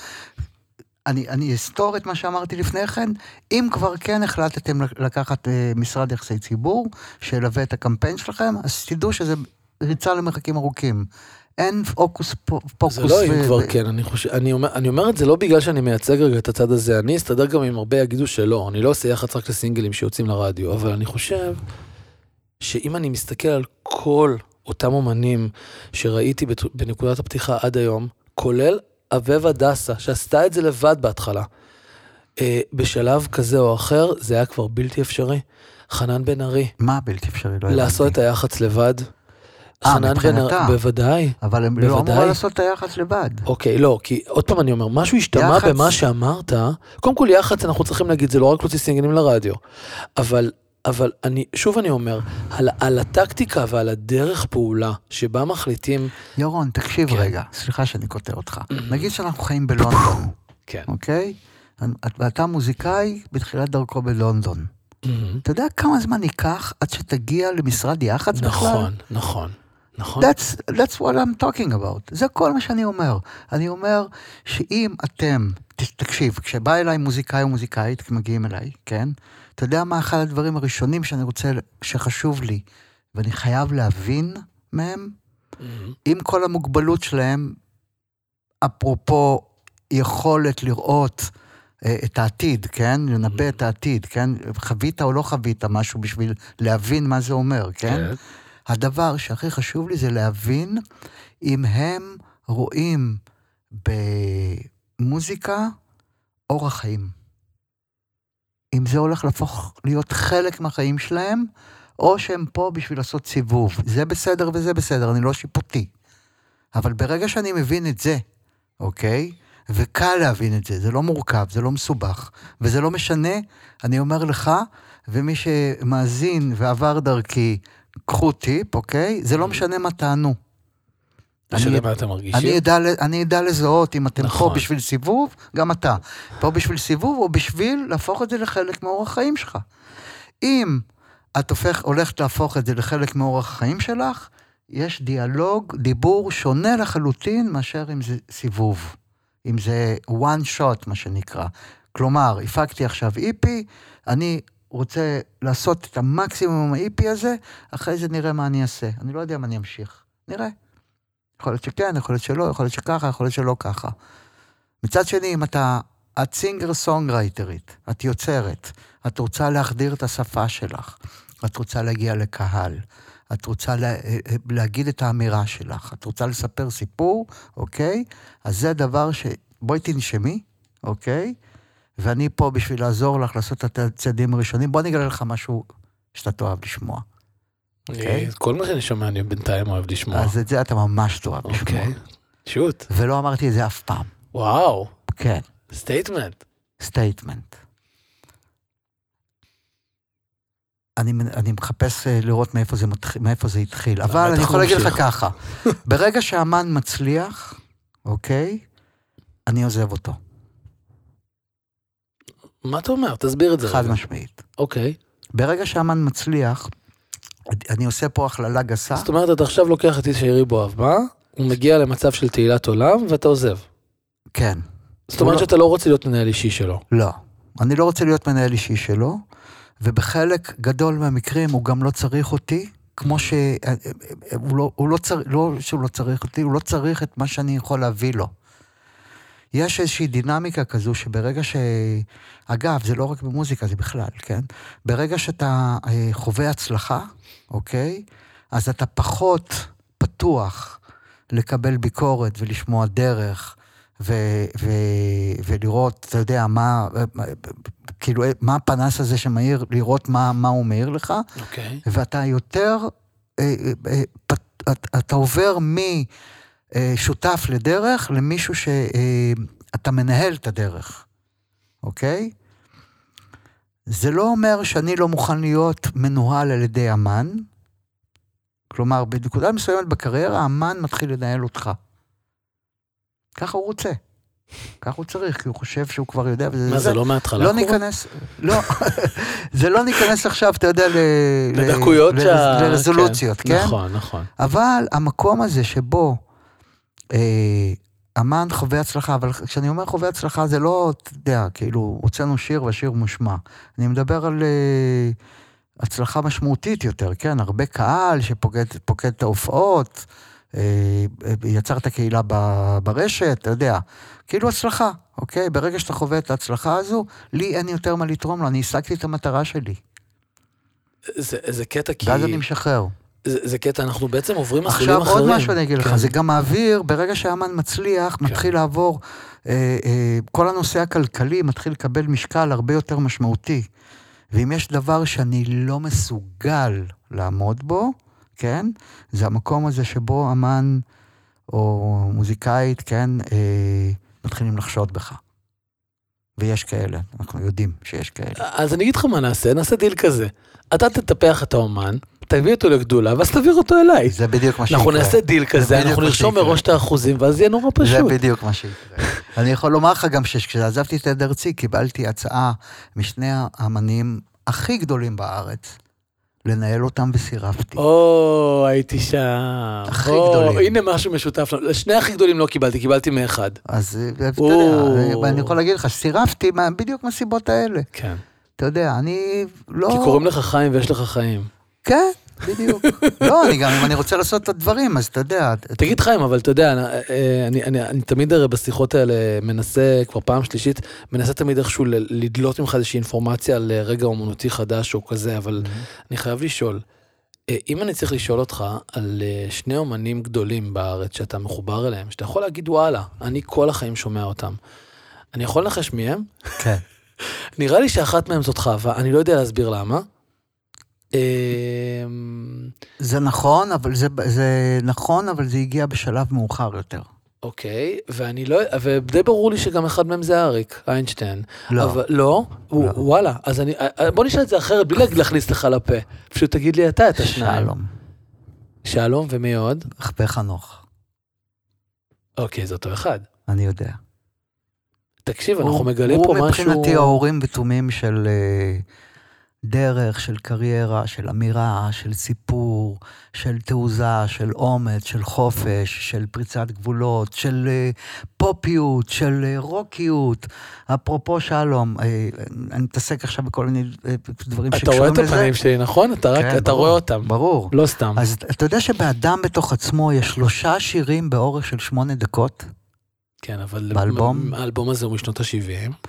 אני, אני אסתור את מה שאמרתי לפני כן, אם כבר כן החלטתם לקחת אה, משרד יחסי ציבור, שילווה את הקמפיין שלכם, אז תדעו שזה ריצה למרחקים ארוכים. אין פוקוס פוקוס. זה לא אם כבר כן, אני חושב, אני אומר, אני אומר את זה לא בגלל שאני מייצג רגע את הצד הזה, אני אסתדר גם אם הרבה יגידו שלא, אני לא עושה יח"צ רק לסינגלים שיוצאים לרדיו, אבל אני חושב שאם אני מסתכל על כל אותם אומנים שראיתי בנקודת הפתיחה עד היום, כולל אביב הדסה, שעשתה את זה לבד בהתחלה. אה, בשלב כזה או אחר, זה היה כבר בלתי אפשרי. חנן בן ארי, מה בלתי אפשרי? לא לעשות את. היח"צ לבד. אה, חנן. ארי, בוודאי. אבל הם לא בוודאי. אמורים לעשות את היח"צ לבד. אוקיי, לא, כי עוד פעם אני אומר, משהו השתמע יח"צ- במה שאמרת. קודם כל, יח"צ, אנחנו צריכים להגיד, זה לא רק להוציא סינגלים לרדיו. אבל, אבל אני, שוב אני אומר, על, על הטקטיקה ועל הדרך פעולה שבה מחליטים, ירון, תקשיב כן. רגע, סליחה שאני קוטע אותך. נגיד שאנחנו חיים בלונדון, כן. אוקיי? ואתה מוזיקאי בתחילת דרכו בלונדון. אתה יודע כמה זמן ייקח עד שתגיע למשרד יח"צ בכלל? נכון, נכון, נכון. That's, that's what I'm talking about. זה כל מה שאני אומר. אני אומר שאם אתם, תקשיב, כשבא אליי מוזיקאי או מוזיקאית, מגיעים אליי, כן? אתה יודע מה אחד הדברים הראשונים שאני רוצה, שחשוב לי, ואני חייב להבין מהם? מהמם. עם כל המוגבלות שלהם, אפרופו יכולת לראות אה, את העתיד, כן? לנבא את העתיד, כן? חווית או לא חווית משהו בשביל להבין מה זה אומר, כן? הדבר שהכי חשוב לי זה להבין אם הם רואים במוזיקה אורח חיים. אם זה הולך להפוך להיות חלק מהחיים שלהם, או שהם פה בשביל לעשות סיבוב. זה בסדר וזה בסדר, אני לא שיפוטי. אבל ברגע שאני מבין את זה, אוקיי? וקל להבין את זה, זה לא מורכב, זה לא מסובך, וזה לא משנה, אני אומר לך, ומי שמאזין ועבר דרכי, קחו טיפ, אוקיי? זה לא משנה מה טענו. משנה אני- מה אתם אני? אדע, אני אדע לזהות אם אתם נכון. פה בשביל סיבוב, גם אתה. פה בשביל סיבוב או בשביל להפוך את זה לחלק מאורח החיים שלך. אם את הופך, הולכת להפוך את זה לחלק מאורח החיים שלך, יש דיאלוג, דיבור שונה לחלוטין מאשר אם זה סיבוב. אם זה one shot, מה שנקרא. כלומר, הפקתי עכשיו איפי, אני רוצה לעשות את המקסימום האיפי הזה, אחרי זה נראה מה אני אעשה. אני לא יודע מה אני אמשיך. נראה. יכול להיות שכן, יכול להיות שלא, יכול להיות שככה, יכול להיות שלא ככה. מצד שני, אם אתה, את סינגר סונגרייטרית, את יוצרת, את רוצה להחדיר את השפה שלך, את רוצה להגיע לקהל, את רוצה לה, להגיד את האמירה שלך, את רוצה לספר סיפור, אוקיי? אז זה דבר ש... בואי תנשמי, אוקיי? ואני פה בשביל לעזור לך לעשות את הצעדים הראשונים. בוא אני אגלה לך משהו שאתה תאהב לשמוע. אני- כל מה שאני שומע אני בינתיים אוהב לשמוע. אז את זה אתה ממש תאהב לשמוע. אוקיי. shoot. ולא אמרתי את זה אף פעם. וואו. כן, statement. statement. אני, אני מחפש אה, לראות מאיפה זה, מתח... מאיפה זה התחיל, אבל אני יכול להגיד לך. ככה, ברגע שהאמן מצליח, אוקיי, אני עוזב אותו, מה אתה אומר? תסביר את זה. חד. משמעית. אוקיי. ברגע שהאמן מצליח, אני עושה פה הכללה גסה, זאת אומרת, אתה עכשיו לוקח את איש העירי בו אהבה, הוא מגיע למצב של תהילת עולם ואתה עוזב. כן, זאת אומרת לא- שאתה לא רוצה להיות מנהל אישי שלו. לא. אני לא רוצה להיות מנהל אישי שלו, ובחלק גדול מהמקרים הוא גם לא צריך אותי, כמו ש... הוא לא, הוא לא צריך, לא שהוא לא צריך אותי, הוא לא צריך את מה שאני יכול להביא לו. יש איזושהי דינמיקה כזו שברגע ש... אגב, זה לא רק במוזיקה, זה בכלל, כן? ברגע שאתה אה, חווה הצלחה, אוקיי? אז אתה פחות פתוח לקבל ביקורת ולשמוע דרך, ו- ו- ולראות, אתה יודע, מה, כאילו, מה הפנס הזה שמאיר, לראות מה, מה הוא מאיר לך, אוקיי. ואתה יותר, אה, אה, אתה- עובר משותף לדרך למישהו שאתה מנהל את הדרך, אוקיי? זה לא אומר שאני לא מוכן להיות מנוהל על ידי אמן, כלומר, בנקודה מסוימת בקריירה, האמן מתחיל לנהל אותך. ככה הוא רוצה. ככה הוא צריך, כי הוא חושב שהוא כבר יודע, וזה מה זה, לא מההתחלה? לא? ניכנס, לא, זה לא ניכנס עכשיו, אתה יודע, ל... לדקויות ל- שה... לרזולוציות, כן? נכון, נכון. אבל המקום הזה שבו אה, אמן חווה הצלחה, אבל כשאני אומר חווה הצלחה זה לא, אתה יודע, כאילו, הוצאנו שיר והשיר מושמע. אני מדבר על אה, הצלחה משמעותית יותר, כן? הרבה קהל שפוקד פוקד את ההופעות, אה, אה, יצרת קהילה ב- ברשת, אתה יודע. כאילו הצלחה, אוקיי? ברגע שאתה חווה את ההצלחה הזו, לי אין יותר מה לתרום לו, אני השגתי את המטרה שלי. זה, זה קטע כי... ואז אני משחרר. זה, זה קטע, אנחנו בעצם עוברים מסלולים עכשיו אחרים. עוד משהו אני אגיד לך, כן. זה גם מעביר, ברגע שהאמן מצליח, מתחיל לעבור, אה, אה, כל הנושא הכלכלי מתחיל לקבל משקל הרבה יותר משמעותי. ואם יש דבר שאני לא מסוגל לעמוד בו, כן? זה המקום הזה שבו אמן או מוזיקאית, כן, אה, מתחילים לחשוד בך. ויש כאלה, אנחנו יודעים שיש כאלה. אז אני אגיד לך מה נעשה, נעשה דיל כזה. אתה תטפח את האומן, תביא אותו לגדולה, ואז תעביר אותו אליי. זה בדיוק מה שיקרה. אנחנו נעשה דיל כזה, אנחנו נרשום. מראש את האחוזים, ואז יהיה נורא זה פשוט. בדיוק מה שיקרה. אני יכול לומר לך גם שכשעזבתי את הד ארצי, קיבלתי הצעה משני האמנים הכי גדולים בארץ, לנהל אותם וסירבתי. או, הייתי שם. הכי או, גדולים. הנה משהו משותף. לשני הכי גדולים לא קיבלתי, קיבלתי מאחד. אז אה, אתה. יודע, אני יכול להגיד לך, סירבתי בדיוק מהסיבות האלה. כן. אתה יודע, אני לא... כי קוראים לך חיים ויש לך חיים. כן, בדיוק. לא, אני גם, אם אני רוצה לעשות את הדברים, אז אתה יודע... תגיד חיים, אבל אתה יודע, אה, אני, אני, אני תמיד הרי בשיחות האלה מנסה, כבר פעם שלישית, מנסה תמיד איכשהו לדלות ממך איזושהי אינפורמציה על אה, רגע אומנותי חדש או כזה, אבל אני חייב לשאול, אה, אם אני צריך לשאול אותך על אה, שני אומנים גדולים בארץ שאתה מחובר אליהם, שאתה יכול להגיד וואלה, אני כל החיים שומע אותם. אני יכול לנחש מי הם? כן. נראה לי שאחת מהם זאת חווה, אני לא יודע להסביר למה. אה, זה נכון, אבל זה, זה נכון, אבל זה הגיע בשלב מאוחר יותר. אוקיי, ואני לא, ודי ברור לי שגם אחד מהם זה אריק איינשטיין. לא. אבל, לא? הוא, לא. וואלה, אז אני, אה, בוא נשאל את זה אחרת, בלי להכניס לך לפה. פשוט תגיד לי אתה את השניים. שלום. שלום, ומי עוד? רכבי חנוך. אוקיי, זה אותו אחד. אני יודע. תקשיב, אנחנו הוא- מגלים פה הוא משהו... מבחינתי האורים ותומים של אה, דרך, של קריירה, של אמירה, של סיפור, של תעוזה, של אומץ, של חופש, של פריצת גבולות, של אה, פופיות, של אה, רוקיות. אפרופו שלום, אה, אני מתעסק עכשיו בכל מיני דברים אתה שקשורים רואה לזה. את הפנים שלי, נכון? אתה רק, כן, אתה ברור, רואה אותם. ברור. לא סתם. אז אתה יודע שבאדם בתוך עצמו יש שלושה שירים באורך של שמונה דקות? כן, אבל... באלבום? האלבום הזה הוא משנות ה-70.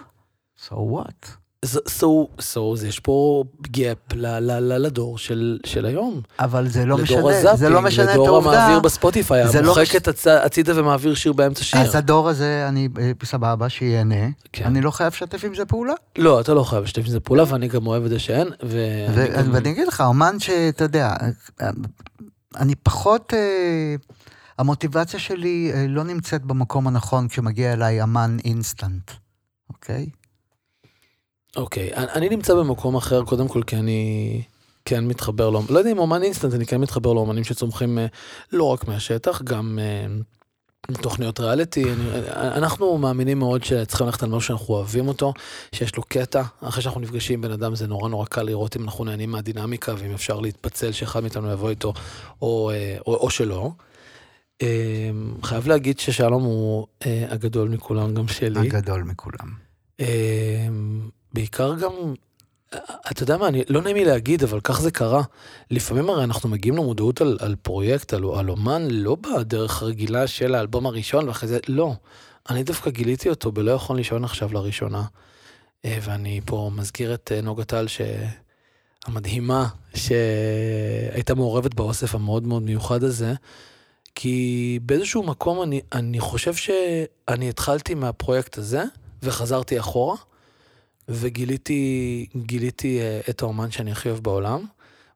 So what? So, so, so, יש פה gap ל- ל- ל- לדור של של היום. אבל זה לא לדור משנה, זה ה zapping, לא משנה את לדור העובדה. המעביר בספוטיפיי, זה לא המוחק את הצ- הצידה ומעביר שיר באמצע שיר. אז הדור הזה, אני אה, סבבה, שיהנה. כן. אני לא חייב לשתף עם זה פעולה. לא, אתה לא חייב לשתף עם זה פעולה, ואני גם אוהב את זה שאין. ו- ואני גם- אגיד לך, אומן שאתה יודע, אה, אני פחות... אה, המוטיבציה שלי לא נמצאת במקום הנכון כשמגיע אליי אמן אינסטנט, אוקיי? אוקיי, אני אני נמצא במקום אחר, קודם כל כי אני כן מתחבר, לא, לא יודע אם אומן אינסטנט, אני כן מתחבר לאומנים שצומחים אה, לא רק מהשטח, גם אה, תוכניות ריאליטי. אה, אנחנו מאמינים מאוד שצריכים ללכת על משהו שאנחנו אוהבים אותו, שיש לו קטע. אחרי שאנחנו נפגשים עם בן אדם זה נורא נורא קל לראות אם אנחנו נהנים מהדינמיקה ואם אפשר להתפצל שאחד מאיתנו יבוא איתו או, אה, או, או שלא. אה, חייב להגיד ששלום הוא אה, הגדול מכולם, גם שלי. הגדול מכולם. בעיקר גם, אתה יודע מה, אני, לא נעים לי להגיד, אבל כך זה קרה. לפעמים הרי אנחנו מגיעים למודעות על, על פרויקט, על, על אומן, לא בדרך הרגילה של האלבום הראשון, ואחרי זה, לא. אני דווקא גיליתי אותו בלא יכול לישון עכשיו לראשונה. אה, ואני פה מזכיר את אה, נוגה טל, המדהימה, שהייתה מעורבת באוסף המאוד מאוד מיוחד הזה. כי באיזשהו מקום אני, אני חושב שאני התחלתי מהפרויקט הזה, וחזרתי אחורה, וגיליתי גיליתי אה, את האומן שאני הכי אוהב בעולם.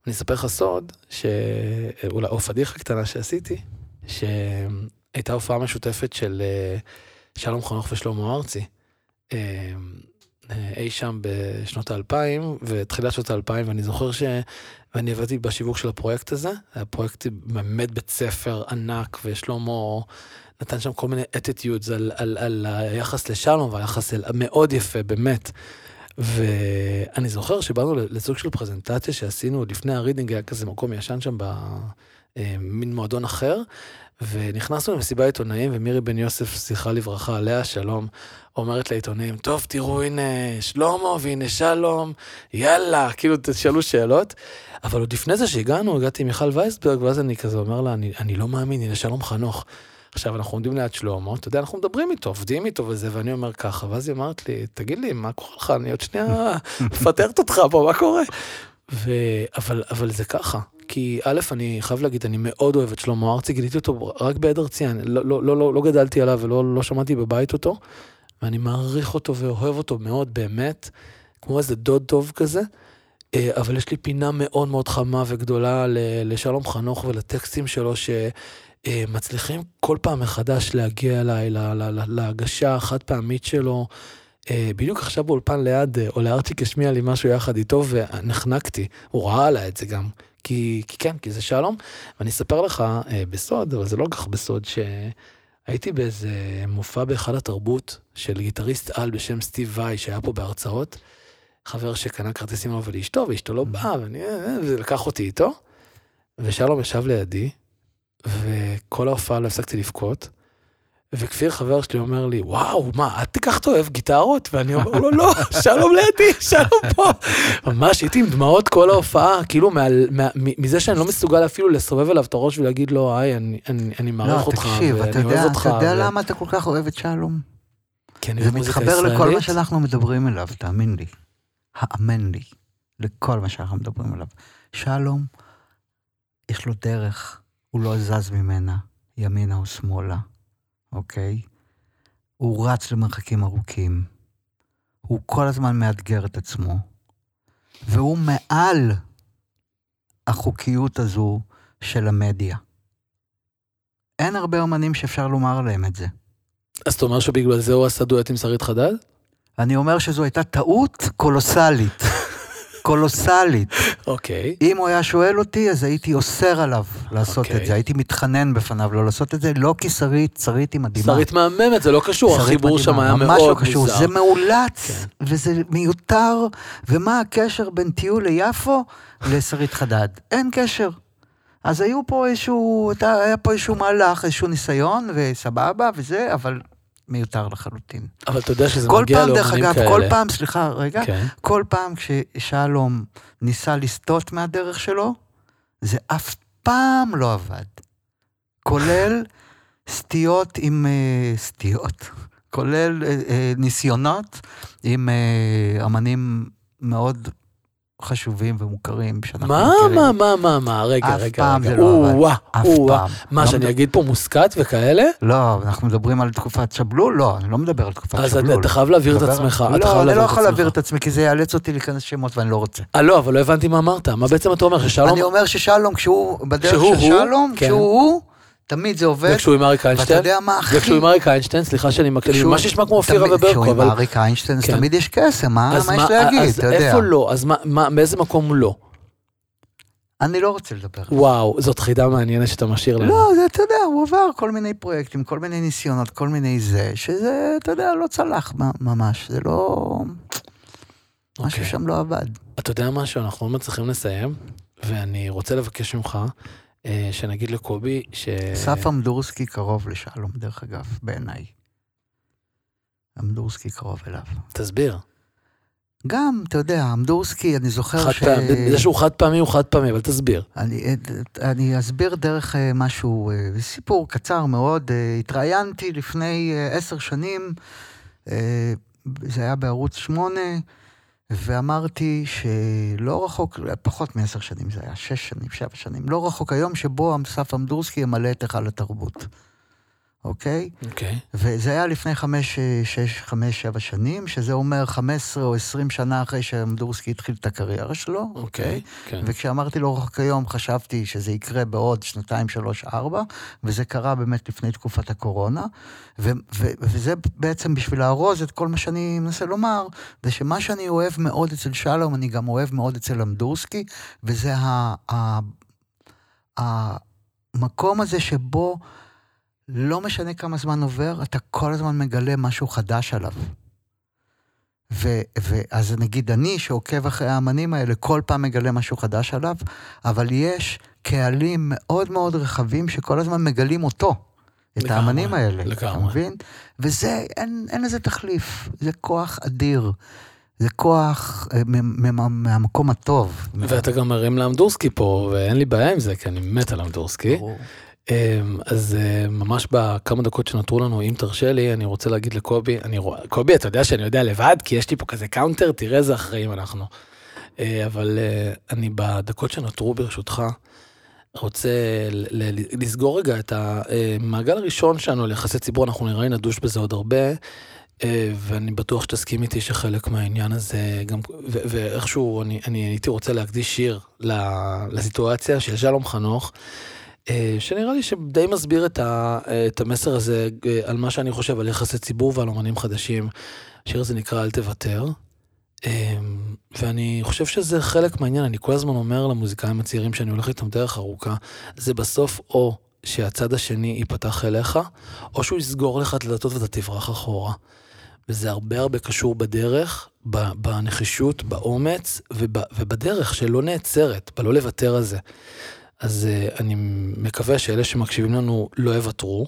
אני אספר לך סוד, שאולי, או פדיחה קטנה שעשיתי, שהייתה הופעה משותפת של אה, שלום חנוך ושלמה ארצי. אה, אה, אי שם בשנות האלפיים, ותחילת שנות האלפיים, ואני זוכר ש... ואני עבדתי בשיווק של הפרויקט הזה, היה פרויקט באמת בית ספר ענק, ושלמה נתן שם כל מיני attitudes על, על, על היחס לשלום, והיחס אל... מאוד יפה, באמת. ואני זוכר שבאנו לסוג של פרזנטציה שעשינו לפני הרידינג, היה כזה מקום ישן שם במין מועדון אחר, ונכנסנו למסיבה עיתונאים, ומירי בן יוסף, זכרה לברכה, עליה שלום, אומרת לעיתונאים, טוב, תראו, הנה שלמה והנה שלום, יאללה, כאילו תשאלו שאלות. אבל עוד לפני זה שהגענו, הגעתי עם מיכל וייסברג, ואז אני כזה אומר לה, אני, אני לא מאמין, הנה שלום חנוך. עכשיו, אנחנו עומדים ליד שלמה, אתה יודע, אנחנו מדברים איתו, עובדים איתו וזה, ואני אומר ככה, ואז היא אמרת לי, תגיד לי, מה קורה לך? אני עוד שנייה מפטרת אותך פה, מה קורה? ו... אבל, אבל זה ככה, כי א', אני חייב להגיד, אני מאוד אוהב את שלמה ארצי, גיליתי אותו רק בעד ארצי, אני לא, לא, לא, לא, לא גדלתי עליו ולא לא שמעתי בבית אותו, ואני מעריך אותו ואוהב אותו מאוד, באמת, כמו איזה דוד טוב כזה. אה, אבל יש לי פינה מאוד מאוד חמה וגדולה לשלום חנוך ולטקסטים שלו, שמצליחים כל פעם מחדש להגיע אליי, להגשה החד פעמית שלו. אה, בדיוק עכשיו באולפן ליד, או אה, לארצ'יק השמיע לי משהו יחד איתו ונחנקתי, הוא ראה עליי את זה גם, כי, כי כן, כי זה שלום. ואני אספר לך בסוד, אבל זה לא כל כך בסוד, שהייתי באיזה מופע בהיכל התרבות של גיטריסט על בשם סטיב וואי שהיה פה בהרצאות. חבר שקנה כרטיסים לו ולאשתו, ואשתו לא באה, ואני, ולקח אותי איתו, ושלום ישב לידי, וכל ההופעה לא הפסקתי לבכות, וכפיר חבר שלי אומר לי, וואו, מה, את תיקח אוהב גיטרות? ואני אומר לו, לא, שלום לידי, שלום פה. ממש הייתי עם דמעות כל ההופעה, כאילו מזה שאני לא מסוגל אפילו לסובב אליו את הראש ולהגיד לו, היי, אני מעריך אותך, ואני אוהב אותך. אתה יודע למה אתה כל כך אוהב את שלום? זה מתחבר לכל מה שאנחנו מדברים אליו, תאמין לי. האמן לי לכל מה שאנחנו מדברים עליו. שלום, יש לו דרך, הוא לא זז ממנה, ימינה או שמאלה, אוקיי? הוא רץ למרחקים ארוכים. הוא כל הזמן מאתגר את עצמו. והוא מעל החוקיות הזו של המדיה. אין הרבה אומנים שאפשר לומר להם את זה. אז אתה אומר שבגלל זה הוא עשה דואט עם שרית חדד? אני אומר שזו הייתה טעות קולוסלית. קולוסלית. אוקיי. Okay. אם הוא היה שואל אותי, אז הייתי אוסר עליו לעשות okay. את אוקיי. זה. הייתי מתחנן בפניו לא לעשות את זה, לא כי שרית, שרית היא מדהימה. שרית מהממת, זה לא קשור, החיבור שם היה מאוד מוזר. ממש לא קשור, זה מאולץ, כן. וזה מיותר, ומה הקשר בין טיול ליפו לשרית חדד? אין קשר. אז היו פה איזשהו, היה פה איזשהו מהלך, איזשהו ניסיון, וסבבה, וזה, אבל מיותר לחלוטין. אבל אתה יודע שזה מגיע לאומנים כאלה. כל פעם, דרך אגב, כל פעם, סליחה, רגע, כן. כל פעם כששלום ניסה לסטות מהדרך שלו, זה אף פעם לא עבד. כולל סטיות עם... uh, סטיות. כולל uh, uh, ניסיונות עם אמנים מאוד חשובים ומוכרים שאנחנו מה, מכירים. מה, מה, מה, מה, רגע, אף רגע, פעם רגע. זה לא עבד. אף פעם. מה, לא שאני מד... אגיד פה מוסקת וכאלה? לא, אנחנו מדברים על תקופת שבלול? לא, אני לא מדבר על תקופת אז שבלול. אז אתה חייב להעביר את עצמך. לא, אני לא יכול להעביר את עצמי, כי זה יאלץ אותי להיכנס שמות ואני לא רוצה. אה, לא, אבל לא הבנתי מה אמרת. מה בעצם אתה אומר, ששלום... אני אומר ששלום, כשהוא, בדרך של שלום, כן. כשהוא הוא... תמיד זה עובד. וכשהוא עם אריק איינשטיין? ואתה יודע מה הכי... וכשהוא עם אריק איינשטיין, סליחה שאני מקליט, ממש נשמע כמו אופירה וברקו, אבל... כשהוא עם אריק איינשטיין, אז כן. תמיד יש קסם, מה יש להגיד, אתה יודע. אז איפה לא? אז מאיזה מקום לא? אני לא רוצה לדבר. וואו, זאת חידה מעניינת שאתה משאיר לנו. לא, זה, אתה יודע, הוא עבר כל מיני פרויקטים, כל מיני ניסיונות, כל מיני זה, שזה, אתה יודע, לא צלח ממש, זה לא... משהו okay. אוקיי. שם לא עבד. אתה יודע משהו, אנחנו לא מצליחים לסיים, ואני רוצה לבקש ממך, שנגיד לקובי, ש... אסף אמדורסקי קרוב לשלום, דרך אגב, בעיניי. אמדורסקי קרוב אליו. תסביר. גם, אתה יודע, אמדורסקי, אני זוכר ש... זה שהוא חד פעמי הוא חד פעמי, אבל תסביר. אני, אני אסביר דרך אה, משהו, אה, סיפור קצר מאוד. אה, התראיינתי לפני עשר שנים, זה היה בערוץ שמונה, ואמרתי שלא רחוק, פחות מעשר שנים זה היה, שש שנים, שבע שנים, לא רחוק היום שבו אסף אמדורסקי ימלא את היכל התרבות. אוקיי? אוקיי. וזה היה לפני חמש, שש, חמש, שבע שנים, שזה אומר חמש עשרה או עשרים שנה אחרי שאמדורסקי התחיל את הקריירה שלו, אוקיי? אוקיי? כן. וכשאמרתי לו רק היום, חשבתי שזה יקרה בעוד שנתיים, שלוש, ארבע, וזה קרה באמת לפני תקופת הקורונה, ו- ו- וזה בעצם בשביל לארוז את כל מה שאני מנסה לומר, זה שמה שאני אוהב מאוד אצל שלום, אני גם אוהב מאוד אצל אמדורסקי, וזה ה- ה- המקום הזה שבו... לא משנה כמה זמן עובר, אתה כל הזמן מגלה משהו חדש עליו. ואז נגיד אני, שעוקב אחרי האמנים האלה, כל פעם מגלה משהו חדש עליו, אבל יש קהלים מאוד מאוד רחבים שכל הזמן מגלים אותו, את לגמרי, האמנים האלה. לגמרי. אתה מבין? וזה, אין, אין לזה תחליף, זה כוח אדיר. זה כוח אה, מהמקום הטוב. ואתה גם מרים לאמדורסקי פה, ואין לי בעיה עם זה, כי אני מת על אמדורסקי. ברור. אמ, אז אה, ממש בכמה דקות שנותרו לנו, אם תרשה לי, אני רוצה להגיד לקובי, אני רואה, קובי, אתה יודע שאני יודע לבד, כי יש לי פה כזה counter, תראה איזה אחראים אנחנו. אה, אבל אה, אני בדקות שנותרו ברשותך, רוצה לסגור רגע את המעגל הראשון שלנו על יחסי ציבור, אנחנו נראה לי נדוש בזה עוד הרבה, ואני בטוח שתסכים איתי שחלק מהעניין הזה, גם, ואיכשהו אני, אני הייתי רוצה להקדיש שיר לסיטואציה של שלום חנוך. אה, שנראה לי שדי מסביר את, ה, את המסר הזה אה, על מה שאני חושב על יחסי ציבור ועל אומנים חדשים. השיר הזה נקרא אל תוותר. אה, ואני חושב שזה חלק מהעניין, אני כל הזמן אומר למוזיקאים הצעירים שאני הולך איתם דרך ארוכה, זה בסוף או שהצד השני ייפתח אליך, או שהוא יסגור לך את הדלתות ואתה תברח אחורה. וזה הרבה הרבה קשור בדרך, בנחישות, באומץ וב, ובדרך שלא נעצרת, בלא לוותר על זה. אז uh, אני מקווה שאלה שמקשיבים לנו לא יוותרו,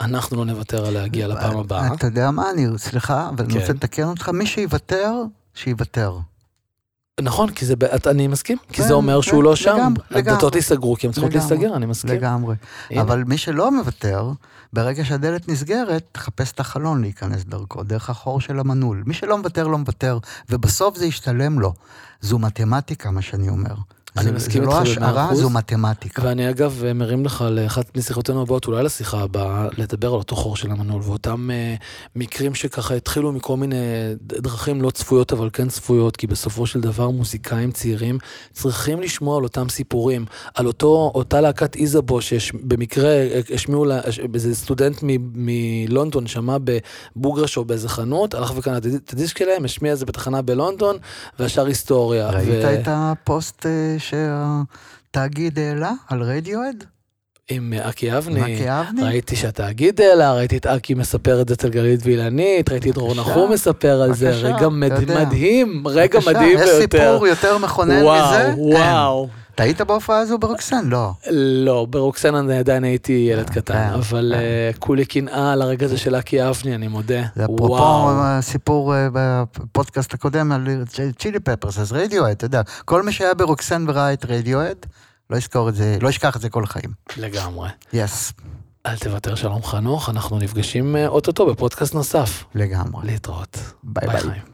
אנחנו לא נוותר על להגיע לפעם הבאה. אתה יודע מה, אני, סליחה, אבל אני כן. רוצה לתקן אותך, מי שיוותר, שיוותר. נכון, כי זה, אני מסכים, כי כן, זה אומר כן, שהוא לא שם. הדלתות. ייסגרו כי הן צריכות להיסגר, אני מסכים. לגמרי. אבל מי שלא מוותר, ברגע שהדלת נסגרת, תחפש את החלון להיכנס דרכו, דרך החור של המנעול. מי שלא מוותר, לא מוותר, ובסוף זה ישתלם לו. זו מתמטיקה, מה שאני אומר. אני זה- מסכים זה לא איתך במאה השערה. זו מתמטיקה. ואני אגב מרים לך לאחת משיחותינו הבאות, אולי לשיחה הבאה, לדבר על אותו חור של המנעול, ואותם אה, מקרים שככה התחילו מכל מיני דרכים לא צפויות, אבל כן צפויות, כי בסופו של דבר מוזיקאים צעירים צריכים לשמוע על אותם סיפורים, על אותו, אותה להקת איזבו, שבמקרה השמיעו לה, הש- איזה סטודנט מלונדון שמע בבוגרש או באיזה חנות, הלך וקנה את הדיסק שלהם, השמיע את זה בתחנה בלונדון, והשאר היסטוריה. ראית ו- את הפוסט אה, שהתאגיד העלה על רדיואד? עם אקי אבני. ראיתי שהתאגיד העלה, ראיתי את אקי מספר את זה אצל גלית ואילנית, ראיתי את דרור נחום מספר על זה, רגע מד-. מדהים, רגע מדהים יש ביותר. סיפור יותר מכונן וואו, מזה? אין. אתה היית בהופעה הזו ברוקסן? לא. לא, ברוקסן אני עדיין הייתי ילד קטן, כן, אבל כן. אה, כולי קנאה על הרגע הזה של אקי אבני, אני מודה. זה אפרופו. הסיפור אה, בפודקאסט הקודם על צ'ילי פפרס, אז רדיואד, אתה יודע, כל מי שהיה ברוקסן וראה את רדיואד, לא יזכור את זה, לא ישכח את זה כל החיים. לגמרי. יס, אל תוותר שלום חנוך, אנחנו נפגשים אה, אוטוטו בפודקאסט נוסף. לגמרי. להתראות. ביי ביי. חיים.